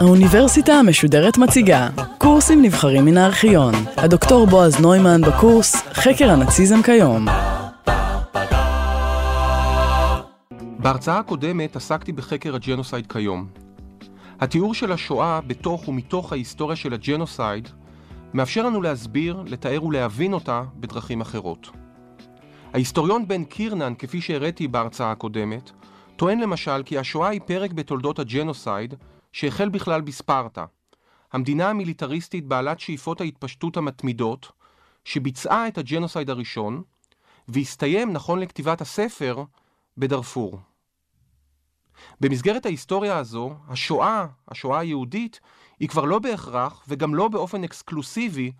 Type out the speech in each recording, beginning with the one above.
האוניברסיטה המשודרת מציגה קורסים נבחרים מן הארכיון. הדוקטור בועז נוימן בקורס חקר הנאציזם כיום. בהרצאה הקודמת עסקתי בחקר הג'נוסייד כיום. התיאור של השואה בתוך ומתוך ההיסטוריה של הג'נוסייד מאפשר לנו להסביר, לתאר ולהבין אותה בדרכים אחרות. ההיסטוריון בן קירנן, כפי שהראיתי בהרצאה הקודמת, טוען למשל כי השואה היא פרק בתולדות הג'נוסייד שהחל בכלל בספרטה, המדינה המיליטריסטית בעלת שאיפות ההתפשטות המתמידות, שביצעה את הג'נוסייד הראשון, והסתיים, נכון לכתיבת הספר, בדארפור. במסגרת ההיסטוריה הזו, השואה, השואה היהודית, היא כבר לא בהכרח, וגם לא באופן אקסקלוסיבי,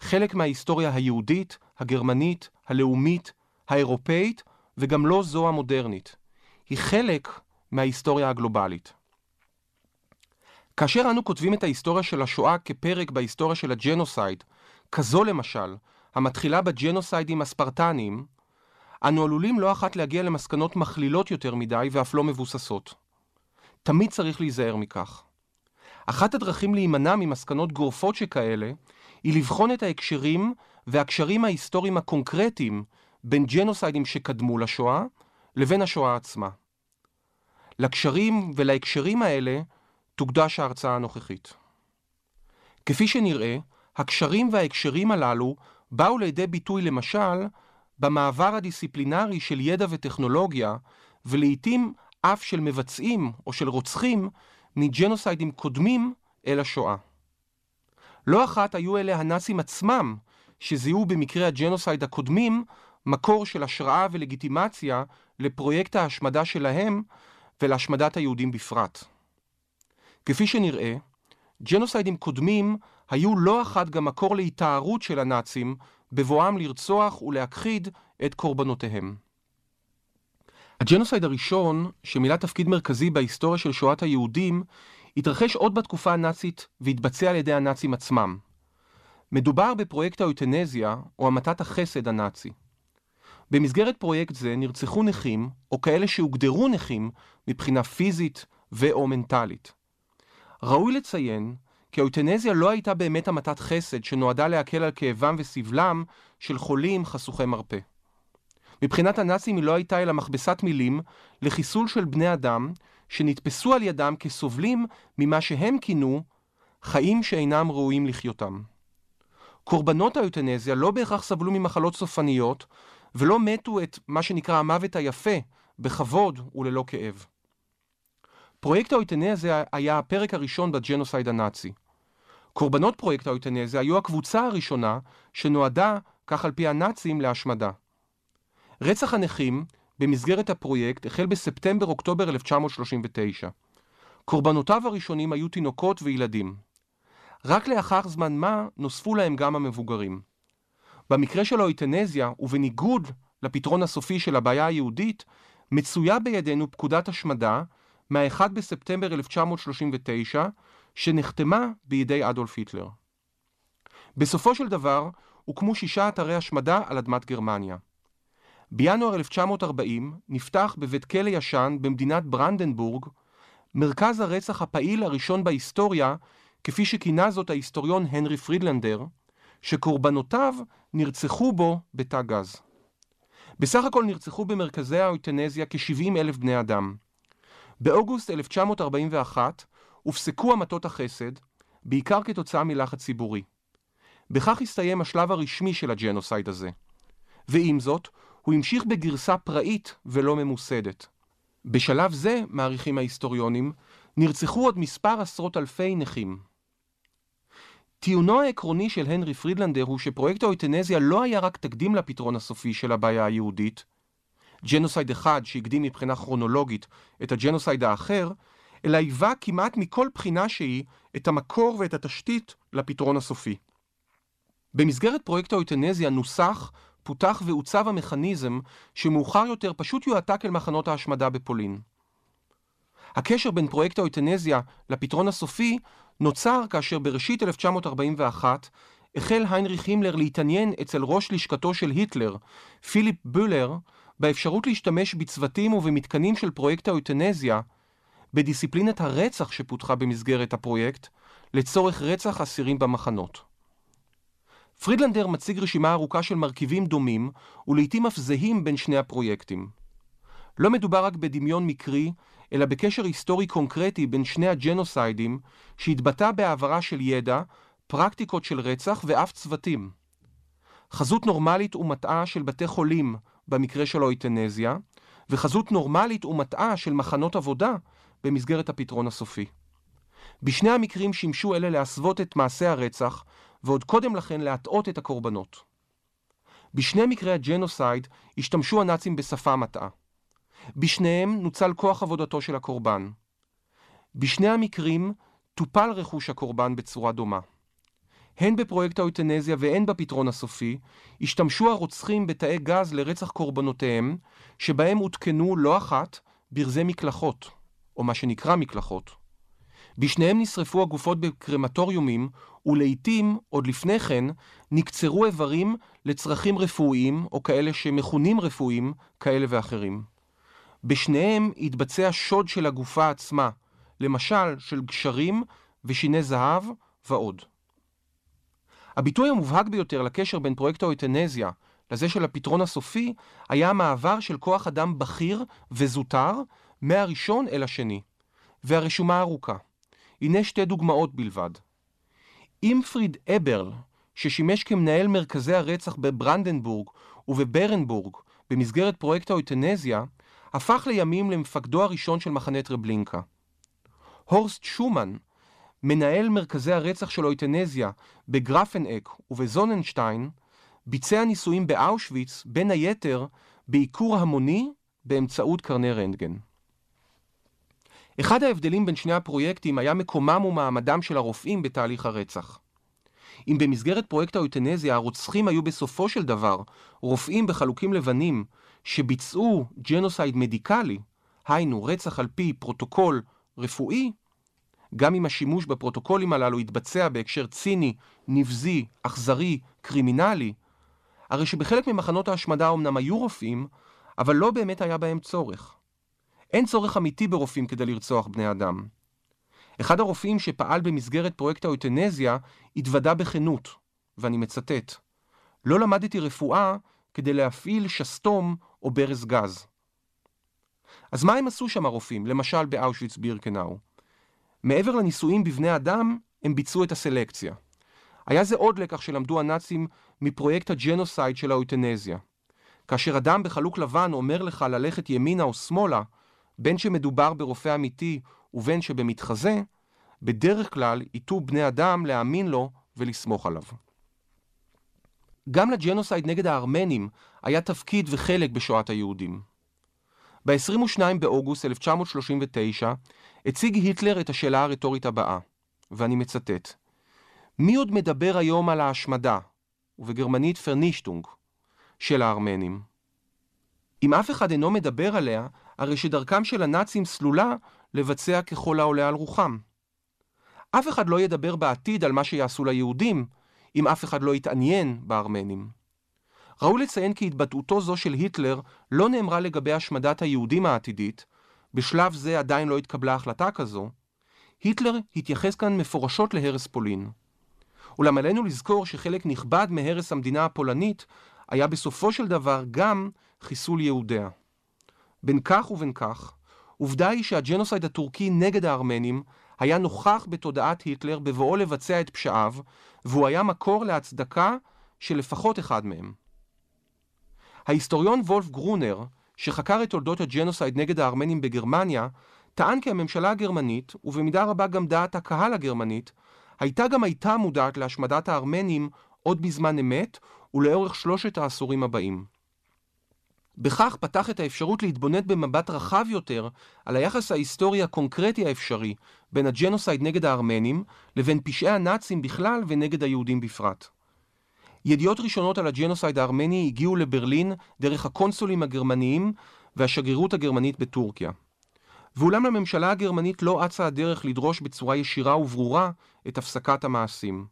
חלק מההיסטוריה היהודית, הגרמנית, הלאומית, האירופאית, וגם לא זו המודרנית. היא חלק מההיסטוריה הגלובלית. כאשר אנו כותבים את ההיסטוריה של השואה כפרק בהיסטוריה של הג'נוסייד, כזו למשל, המתחילה בג'נוסיידים הספרטניים, אנו עלולים לא אחת להגיע למסקנות מכלילות יותר מדי ואף לא מבוססות. תמיד צריך להיזהר מכך. אחת הדרכים להימנע ממסקנות גורפות שכאלה, היא לבחון את ההקשרים והקשרים ההיסטוריים הקונקרטיים בין ג'נוסיידים שקדמו לשואה לבין השואה עצמה. לקשרים ולהקשרים האלה תוקדש ההרצאה הנוכחית. כפי שנראה, הקשרים וההקשרים הללו באו לידי ביטוי למשל במעבר הדיסציפלינרי של ידע וטכנולוגיה, ולעיתים אף של מבצעים או של רוצחים מג'נוסיידים קודמים אל השואה. לא אחת היו אלה הנאצים עצמם שזיהו במקרה הג'נוסייד הקודמים מקור של השראה ולגיטימציה לפרויקט ההשמדה שלהם ולהשמדת היהודים בפרט. כפי שנראה, ג'נוסיידים קודמים היו לא אחת גם מקור להתארות של הנאצים בבואם לרצוח ולהכחיד את קורבנותיהם. הג'נוסייד הראשון, שמילא תפקיד מרכזי בהיסטוריה של שואת היהודים, התרחש עוד בתקופה הנאצית והתבצע על ידי הנאצים עצמם. מדובר בפרויקט האוטנזיה, או המתת החסד הנאצי. במסגרת פרויקט זה נרצחו נכים, או כאלה שהוגדרו נכים, מבחינה פיזית ו/או מנטלית. ראוי לציין כי האוטנזיה לא הייתה באמת המתת חסד שנועדה להקל על כאבם וסבלם של חולים חשוכי מרפא. מבחינת הנאצים היא לא הייתה אלא מכבסת מילים לחיסול של בני אדם שנתפסו על ידם כסובלים ממה שהם כינו חיים שאינם ראויים לחיותם. קורבנות האותנזיה לא בהכרח סבלו ממחלות סופניות ולא מתו את מה שנקרא המוות היפה בכבוד וללא כאב. פרויקט האויטנזיה היה הפרק הראשון בג'נוסייד הנאצי. קורבנות פרויקט האויטנזיה היו הקבוצה הראשונה שנועדה, כך על פי הנאצים, להשמדה. רצח הנכים במסגרת הפרויקט החל בספטמבר-אוקטובר 1939. קורבנותיו הראשונים היו תינוקות וילדים. רק לאחר זמן מה נוספו להם גם המבוגרים. במקרה של האויטנזיה, ובניגוד לפתרון הסופי של הבעיה היהודית, מצויה בידינו פקודת השמדה מה-1 בספטמבר 1939, שנחתמה בידי אדולף היטלר. בסופו של דבר, הוקמו שישה אתרי השמדה על אדמת גרמניה. בינואר 1940 נפתח בבית כלא ישן במדינת ברנדנבורג מרכז הרצח הפעיל הראשון בהיסטוריה, כפי שכינה זאת ההיסטוריון הנרי פרידלנדר, שקורבנותיו נרצחו בו בתא גז. בסך הכל נרצחו במרכזי האוטנזיה כ-70 אלף בני אדם. באוגוסט 1941 הופסקו המטות החסד, בעיקר כתוצאה מלחץ ציבורי. בכך הסתיים השלב הרשמי של הג'נוסייד הזה. ועם זאת, הוא המשיך בגרסה פראית ולא ממוסדת. בשלב זה, מעריכים ההיסטוריונים, נרצחו עוד מספר עשרות אלפי נכים. טיעונו העקרוני של הנרי פרידלנדר הוא שפרויקט האויטנזיה לא היה רק תקדים לפתרון הסופי של הבעיה היהודית, ג'נוסייד אחד שהקדים מבחינה כרונולוגית את הג'נוסייד האחר, אלא היווה כמעט מכל בחינה שהיא את המקור ואת התשתית לפתרון הסופי. במסגרת פרויקט האויטנזיה נוסח, פותח ועוצב המכניזם שמאוחר יותר פשוט יועתק אל מחנות ההשמדה בפולין. הקשר בין פרויקט האויטנזיה לפתרון הסופי נוצר כאשר בראשית 1941 החל היינריך הימלר להתעניין אצל ראש לשכתו של היטלר, פיליפ בולר, באפשרות להשתמש בצוותים ובמתקנים של פרויקט האוטנזיה, בדיסציפלינת הרצח שפותחה במסגרת הפרויקט, לצורך רצח אסירים במחנות. פרידלנדר מציג רשימה ארוכה של מרכיבים דומים, ולעיתים אף זהים בין שני הפרויקטים. לא מדובר רק בדמיון מקרי, אלא בקשר היסטורי קונקרטי בין שני הג'נוסיידים, שהתבטא בהעברה של ידע, פרקטיקות של רצח ואף צוותים. חזות נורמלית ומטעה של בתי חולים, במקרה של האויטנזיה, וחזות נורמלית ומטעה של מחנות עבודה, במסגרת הפתרון הסופי. בשני המקרים שימשו אלה להסוות את מעשי הרצח, ועוד קודם לכן להטעות את הקורבנות. בשני מקרי הג'נוסייד השתמשו הנאצים בשפה מטעה. בשניהם נוצל כוח עבודתו של הקורבן. בשני המקרים טופל רכוש הקורבן בצורה דומה. הן בפרויקט האוטנזיה והן בפתרון הסופי, השתמשו הרוצחים בתאי גז לרצח קורבנותיהם, שבהם הותקנו לא אחת ברזי מקלחות, או מה שנקרא מקלחות. בשניהם נשרפו הגופות בקרמטוריומים, ולעיתים, עוד לפני כן, נקצרו איברים לצרכים רפואיים, או כאלה שמכונים רפואיים, כאלה ואחרים. בשניהם התבצע שוד של הגופה עצמה, למשל של גשרים ושיני זהב ועוד. הביטוי המובהק ביותר לקשר בין פרויקט האוטנזיה לזה של הפתרון הסופי, היה המעבר של כוח אדם בכיר וזוטר מהראשון אל השני. והרשומה ארוכה. הנה שתי דוגמאות בלבד. אימפריד אברל, ששימש כמנהל מרכזי הרצח בברנדנבורג ובברנבורג במסגרת פרויקט האוטנזיה, הפך לימים למפקדו הראשון של מחנה טרבלינקה. הורסט שומן, מנהל מרכזי הרצח של אויטנזיה בגרפנאק ובזוננשטיין, ביצע ניסויים באושוויץ, בין היתר בעיקור המוני באמצעות קרני רנטגן. אחד ההבדלים בין שני הפרויקטים היה מקומם ומעמדם של הרופאים בתהליך הרצח. אם במסגרת פרויקט האוטנזיה הרוצחים היו בסופו של דבר רופאים בחלוקים לבנים שביצעו ג'נוסייד מדיקלי, היינו רצח על פי פרוטוקול רפואי, גם אם השימוש בפרוטוקולים הללו יתבצע בהקשר ציני, נבזי, אכזרי, קרימינלי, הרי שבחלק ממחנות ההשמדה אמנם היו רופאים, אבל לא באמת היה בהם צורך. אין צורך אמיתי ברופאים כדי לרצוח בני אדם. אחד הרופאים שפעל במסגרת פרויקט האותנזיה התוודה בכנות, ואני מצטט: לא למדתי רפואה כדי להפעיל שסתום או ברז גז. אז מה הם עשו שם הרופאים, למשל באושוויץ בירקנאו? מעבר לניסויים בבני אדם, הם ביצעו את הסלקציה. היה זה עוד לקח שלמדו הנאצים מפרויקט הג'נוסייד של האוטנזיה. כאשר אדם בחלוק לבן אומר לך ללכת ימינה או שמאלה, בין שמדובר ברופא אמיתי ובין שבמתחזה, בדרך כלל ייטו בני אדם להאמין לו ולסמוך עליו. גם לג'נוסייד נגד הארמנים היה תפקיד וחלק בשואת היהודים. ב-22 באוגוסט 1939 הציג היטלר את השאלה הרטורית הבאה, ואני מצטט: מי עוד מדבר היום על ההשמדה, ובגרמנית Vernichtung, של הארמנים? אם אף אחד אינו מדבר עליה, הרי שדרכם של הנאצים סלולה לבצע ככל העולה על רוחם. אף אחד לא ידבר בעתיד על מה שיעשו ליהודים, אם אף אחד לא יתעניין בארמנים. ראוי לציין כי התבטאותו זו של היטלר לא נאמרה לגבי השמדת היהודים העתידית, בשלב זה עדיין לא התקבלה החלטה כזו, היטלר התייחס כאן מפורשות להרס פולין. אולם עלינו לזכור שחלק נכבד מהרס המדינה הפולנית היה בסופו של דבר גם חיסול יהודיה. בין כך ובין כך, עובדה היא שהג'נוסייד הטורקי נגד הארמנים היה נוכח בתודעת היטלר בבואו לבצע את פשעיו, והוא היה מקור להצדקה של לפחות אחד מהם. ההיסטוריון וולף גרונר, שחקר את תולדות הג'נוסייד נגד הארמנים בגרמניה, טען כי הממשלה הגרמנית, ובמידה רבה גם דעת הקהל הגרמנית, הייתה גם הייתה מודעת להשמדת הארמנים עוד בזמן אמת ולאורך שלושת העשורים הבאים. בכך פתח את האפשרות להתבונן במבט רחב יותר על היחס ההיסטורי הקונקרטי האפשרי בין הג'נוסייד נגד הארמנים לבין פשעי הנאצים בכלל ונגד היהודים בפרט. ידיעות ראשונות על הג'נוסייד הארמני הגיעו לברלין דרך הקונסולים הגרמניים והשגרירות הגרמנית בטורקיה. ואולם לממשלה הגרמנית לא אצה הדרך לדרוש בצורה ישירה וברורה את הפסקת המעשים.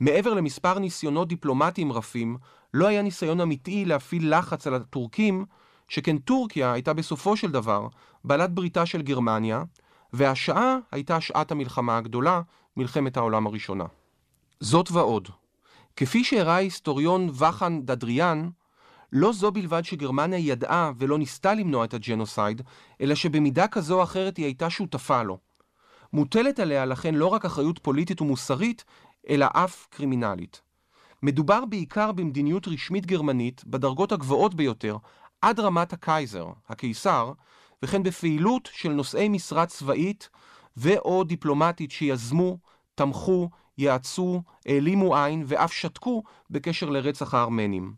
מעבר למספר ניסיונות דיפלומטיים רפים, לא היה ניסיון אמיתי להפעיל לחץ על הטורקים שכן טורקיה הייתה בסופו של דבר בעלת בריתה של גרמניה, והשעה הייתה שעת המלחמה הגדולה, מלחמת העולם הראשונה. זאת ועוד, כפי שהראה ההיסטוריון וחן דדריאן, לא זו בלבד שגרמניה ידעה ולא ניסתה למנוע את הג'נוסייד, אלא שבמידה כזו או אחרת היא הייתה שותפה לו. מוטלת עליה לכן לא רק אחריות פוליטית ומוסרית, אלא אף קרימינלית. מדובר בעיקר במדיניות רשמית גרמנית בדרגות הגבוהות ביותר, עד רמת הקייזר, הקיסר, וכן בפעילות של נושאי משרה צבאית ו/או דיפלומטית שיזמו, תמכו, יעצו, העלימו עין ואף שתקו בקשר לרצח הארמנים.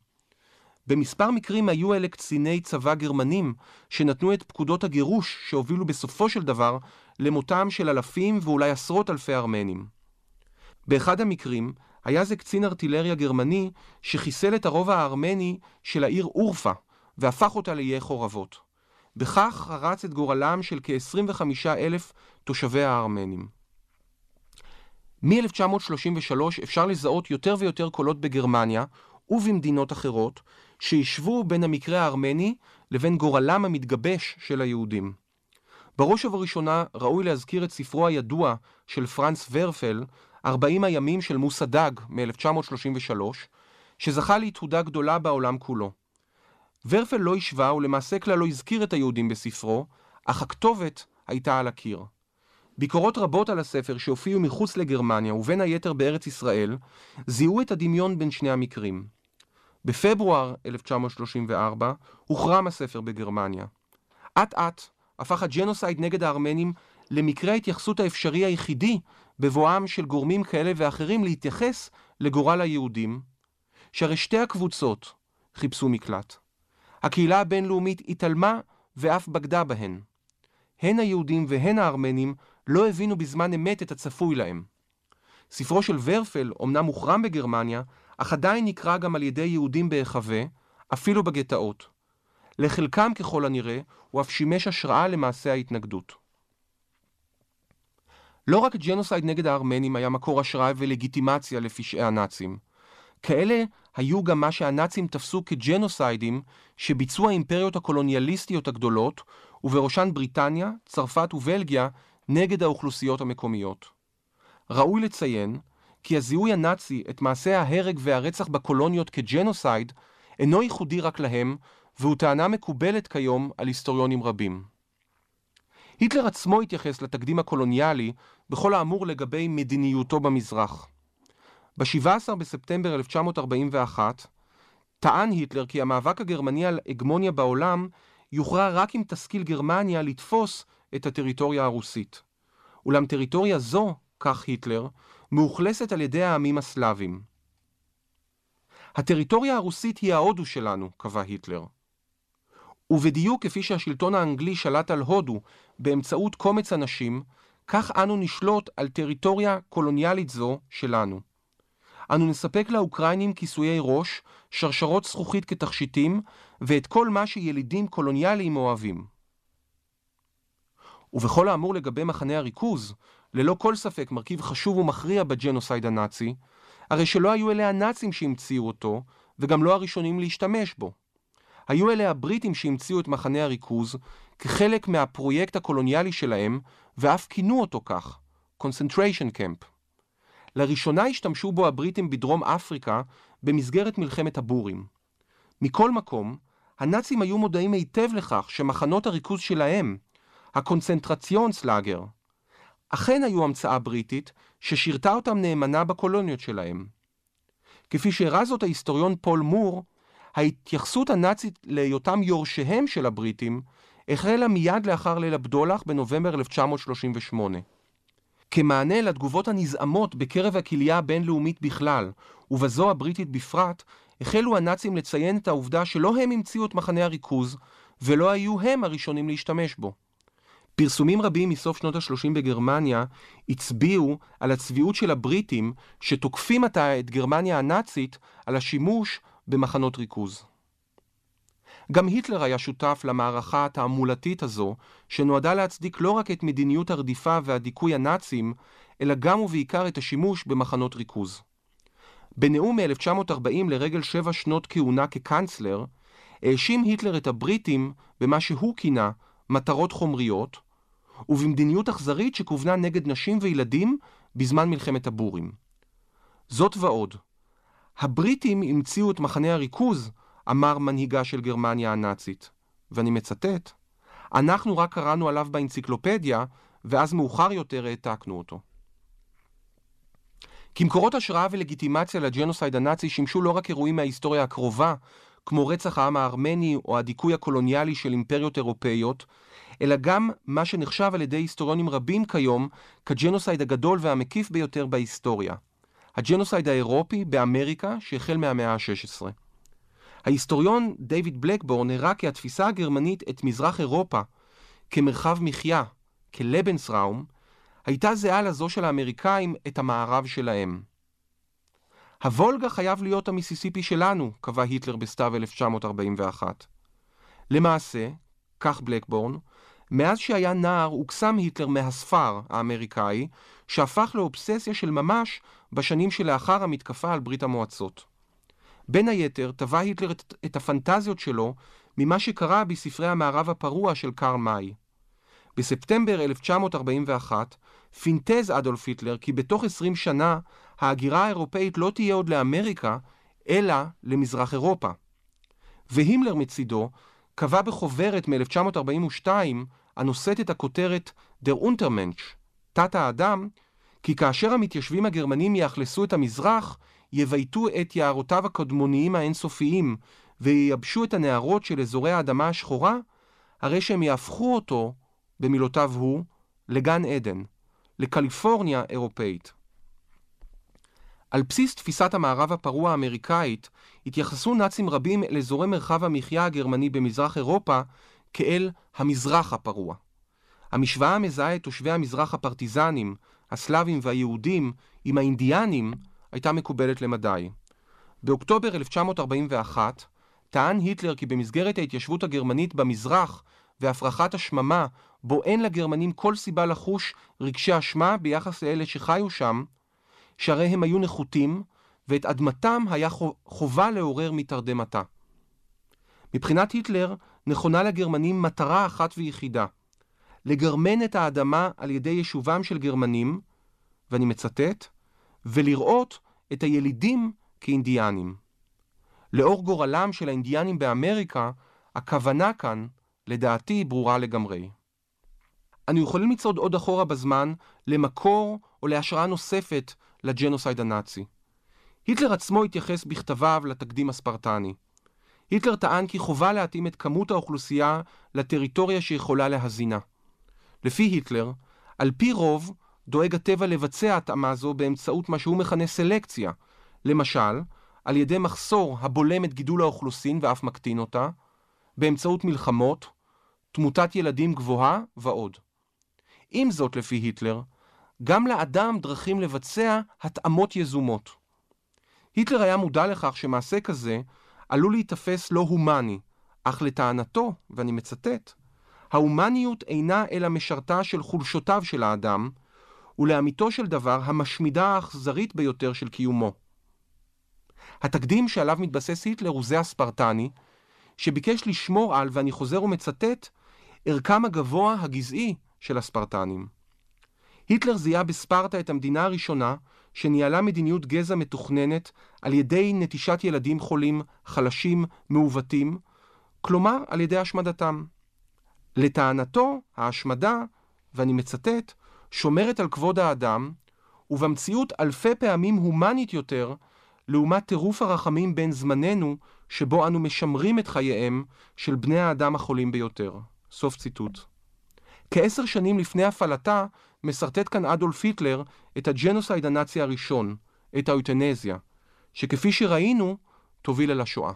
במספר מקרים היו אלה קציני צבא גרמנים שנתנו את פקודות הגירוש שהובילו בסופו של דבר למותם של אלפים ואולי עשרות אלפי ארמנים. באחד המקרים היה זה קצין ארטילריה גרמני שחיסל את הרובע הארמני של העיר אורפה והפך אותה לאיי חורבות. בכך חרץ את גורלם של כ-25 אלף תושבי הארמנים. מ-1933 אפשר לזהות יותר ויותר קולות בגרמניה ובמדינות אחרות שישבו בין המקרה הארמני לבין גורלם המתגבש של היהודים. בראש ובראשונה ראוי להזכיר את ספרו הידוע של פרנץ ורפל, 40 הימים של מוסא דג מ-1933, שזכה להתהודה גדולה בעולם כולו. ורפל לא השווה ולמעשה כלל לא הזכיר את היהודים בספרו, אך הכתובת הייתה על הקיר. ביקורות רבות על הספר שהופיעו מחוץ לגרמניה ובין היתר בארץ ישראל, זיהו את הדמיון בין שני המקרים. בפברואר 1934 הוחרם הספר בגרמניה. אט אט הפך הג'נוסייד נגד הארמנים למקרה ההתייחסות האפשרי היחידי בבואם של גורמים כאלה ואחרים להתייחס לגורל היהודים, שהרי שתי הקבוצות חיפשו מקלט. הקהילה הבינלאומית התעלמה ואף בגדה בהן. הן היהודים והן הארמנים לא הבינו בזמן אמת את הצפוי להם. ספרו של ורפל אומנם הוחרם בגרמניה, אך עדיין נקרא גם על ידי יהודים בהיחווה, אפילו בגטאות. לחלקם ככל הנראה, הוא אף שימש השראה למעשה ההתנגדות. לא רק ג'נוסייד נגד הארמנים היה מקור השראה ולגיטימציה לפשעי הנאצים. כאלה היו גם מה שהנאצים תפסו כג'נוסיידים שביצעו האימפריות הקולוניאליסטיות הגדולות, ובראשן בריטניה, צרפת ובלגיה, נגד האוכלוסיות המקומיות. ראוי לציין כי הזיהוי הנאצי את מעשי ההרג והרצח בקולוניות כג'נוסייד אינו ייחודי רק להם, והוא טענה מקובלת כיום על היסטוריונים רבים. היטלר עצמו התייחס לתקדים הקולוניאלי בכל האמור לגבי מדיניותו במזרח. ב-17 בספטמבר 1941 טען היטלר כי המאבק הגרמני על הגמוניה בעולם יוכרע רק אם תשכיל גרמניה לתפוס את הטריטוריה הרוסית. אולם טריטוריה זו, כך היטלר, מאוכלסת על ידי העמים הסלאבים. הטריטוריה הרוסית היא ההודו שלנו, קבע היטלר. ובדיוק כפי שהשלטון האנגלי שלט על הודו באמצעות קומץ אנשים, כך אנו נשלוט על טריטוריה קולוניאלית זו שלנו. אנו נספק לאוקראינים כיסויי ראש, שרשרות זכוכית כתכשיטים, ואת כל מה שילידים קולוניאליים אוהבים. ובכל האמור לגבי מחנה הריכוז, ללא כל ספק מרכיב חשוב ומכריע בג'נוסייד הנאצי, הרי שלא היו אלה הנאצים שהמציאו אותו, וגם לא הראשונים להשתמש בו. היו אלה הבריטים שהמציאו את מחנה הריכוז כחלק מהפרויקט הקולוניאלי שלהם, ואף כינו אותו כך, concentration camp. לראשונה השתמשו בו הבריטים בדרום אפריקה במסגרת מלחמת הבורים. מכל מקום, הנאצים היו מודעים היטב לכך שמחנות הריכוז שלהם, הקונצנטרציונס לאגר, אכן היו המצאה בריטית ששירתה אותם נאמנה בקולוניות שלהם. כפי שהראה זאת ההיסטוריון פול מור, ההתייחסות הנאצית להיותם יורשיהם של הבריטים החלה מיד לאחר ליל הבדולח בנובמבר 1938. כמענה לתגובות הנזעמות בקרב הקהילייה הבינלאומית בכלל, ובזו הבריטית בפרט, החלו הנאצים לציין את העובדה שלא הם המציאו את מחנה הריכוז, ולא היו הם הראשונים להשתמש בו. פרסומים רבים מסוף שנות ה-30 בגרמניה הצביעו על הצביעות של הבריטים שתוקפים עתה את גרמניה הנאצית על השימוש במחנות ריכוז. גם היטלר היה שותף למערכה התעמולתית הזו, שנועדה להצדיק לא רק את מדיניות הרדיפה והדיכוי הנאצים, אלא גם ובעיקר את השימוש במחנות ריכוז. בנאום מ-1940 לרגל שבע שנות כהונה כקנצלר, האשים היטלר את הבריטים במה שהוא כינה מטרות חומריות, ובמדיניות אכזרית שכוונה נגד נשים וילדים בזמן מלחמת הבורים. זאת ועוד, הבריטים המציאו את מחנה הריכוז, אמר מנהיגה של גרמניה הנאצית, ואני מצטט, אנחנו רק קראנו עליו באנציקלופדיה, ואז מאוחר יותר העתקנו אותו. כמקורות השראה ולגיטימציה לג'נוסייד הנאצי שימשו לא רק אירועים מההיסטוריה הקרובה, כמו רצח העם הארמני או הדיכוי הקולוניאלי של אימפריות אירופאיות, אלא גם מה שנחשב על ידי היסטוריונים רבים כיום כג'נוסייד הגדול והמקיף ביותר בהיסטוריה. הג'נוסייד האירופי באמריקה שהחל מהמאה ה-16. ההיסטוריון דיוויד בלקבורן הראה כי התפיסה הגרמנית את מזרח אירופה כמרחב מחיה, כלבנסראום, הייתה זהה לזו של האמריקאים את המערב שלהם. הוולגה חייב להיות המיסיסיפי שלנו, קבע היטלר בסתיו 1941. למעשה, כך בלקבורן, מאז שהיה נער הוקסם היטלר מהספר האמריקאי, שהפך לאובססיה של ממש בשנים שלאחר המתקפה על ברית המועצות. בין היתר, טבע היטלר את, את הפנטזיות שלו ממה שקרה בספרי המערב הפרוע של קרל מאי. בספטמבר 1941 פינטז אדולף היטלר כי בתוך 20 שנה ההגירה האירופאית לא תהיה עוד לאמריקה, אלא למזרח אירופה. והימלר מצידו קבע בחוברת מ-1942, הנושאת את הכותרת דר אונטרמנץ', תת האדם, כי כאשר המתיישבים הגרמנים יאכלסו את המזרח, יבייתו את יערותיו הקדמוניים האינסופיים וייבשו את הנהרות של אזורי האדמה השחורה, הרי שהם יהפכו אותו, במילותיו הוא, לגן עדן, לקליפורניה אירופאית. על בסיס תפיסת המערב הפרוע האמריקאית, התייחסו נאצים רבים אל אזורי מרחב המחיה הגרמני במזרח אירופה כאל המזרח הפרוע. המשוואה המזהה את תושבי המזרח הפרטיזנים, הסלאבים והיהודים עם האינדיאנים הייתה מקובלת למדי. באוקטובר 1941 טען היטלר כי במסגרת ההתיישבות הגרמנית במזרח והפרחת השממה, בו אין לגרמנים כל סיבה לחוש רגשי אשמה ביחס לאלה שחיו שם, שהרי הם היו נחותים, ואת אדמתם היה חובה לעורר מתרדמתה. מבחינת היטלר, נכונה לגרמנים מטרה אחת ויחידה, לגרמן את האדמה על ידי יישובם של גרמנים, ואני מצטט, ולראות את הילידים כאינדיאנים. לאור גורלם של האינדיאנים באמריקה, הכוונה כאן, לדעתי, ברורה לגמרי. אנו יכולים לצעוד עוד אחורה בזמן למקור או להשראה נוספת לג'נוסייד הנאצי. היטלר עצמו התייחס בכתביו לתקדים הספרטני. היטלר טען כי חובה להתאים את כמות האוכלוסייה לטריטוריה שיכולה להזינה. לפי היטלר, על פי רוב, דואג הטבע לבצע התאמה זו באמצעות מה שהוא מכנה סלקציה, למשל, על ידי מחסור הבולם את גידול האוכלוסין ואף מקטין אותה, באמצעות מלחמות, תמותת ילדים גבוהה ועוד. עם זאת, לפי היטלר, גם לאדם דרכים לבצע התאמות יזומות. היטלר היה מודע לכך שמעשה כזה עלול להיתפס לא הומני, אך לטענתו, ואני מצטט, ההומניות אינה אלא משרתה של חולשותיו של האדם, ולאמיתו של דבר המשמידה האכזרית ביותר של קיומו. התקדים שעליו מתבסס היטלר הוא זה הספרטני, שביקש לשמור על, ואני חוזר ומצטט, ערכם הגבוה הגזעי של הספרטנים. היטלר זיהה בספרטה את המדינה הראשונה שניהלה מדיניות גזע מתוכננת על ידי נטישת ילדים חולים, חלשים, מעוותים, כלומר על ידי השמדתם. לטענתו, ההשמדה, ואני מצטט, שומרת על כבוד האדם, ובמציאות אלפי פעמים הומנית יותר, לעומת טירוף הרחמים בין זמננו, שבו אנו משמרים את חייהם של בני האדם החולים ביותר. סוף ציטוט. כעשר שנים לפני הפעלתה, מסרטט כאן אדולף היטלר את הג'נוסייד הנאצי הראשון, את האוטנזיה, שכפי שראינו, תוביל אל השואה.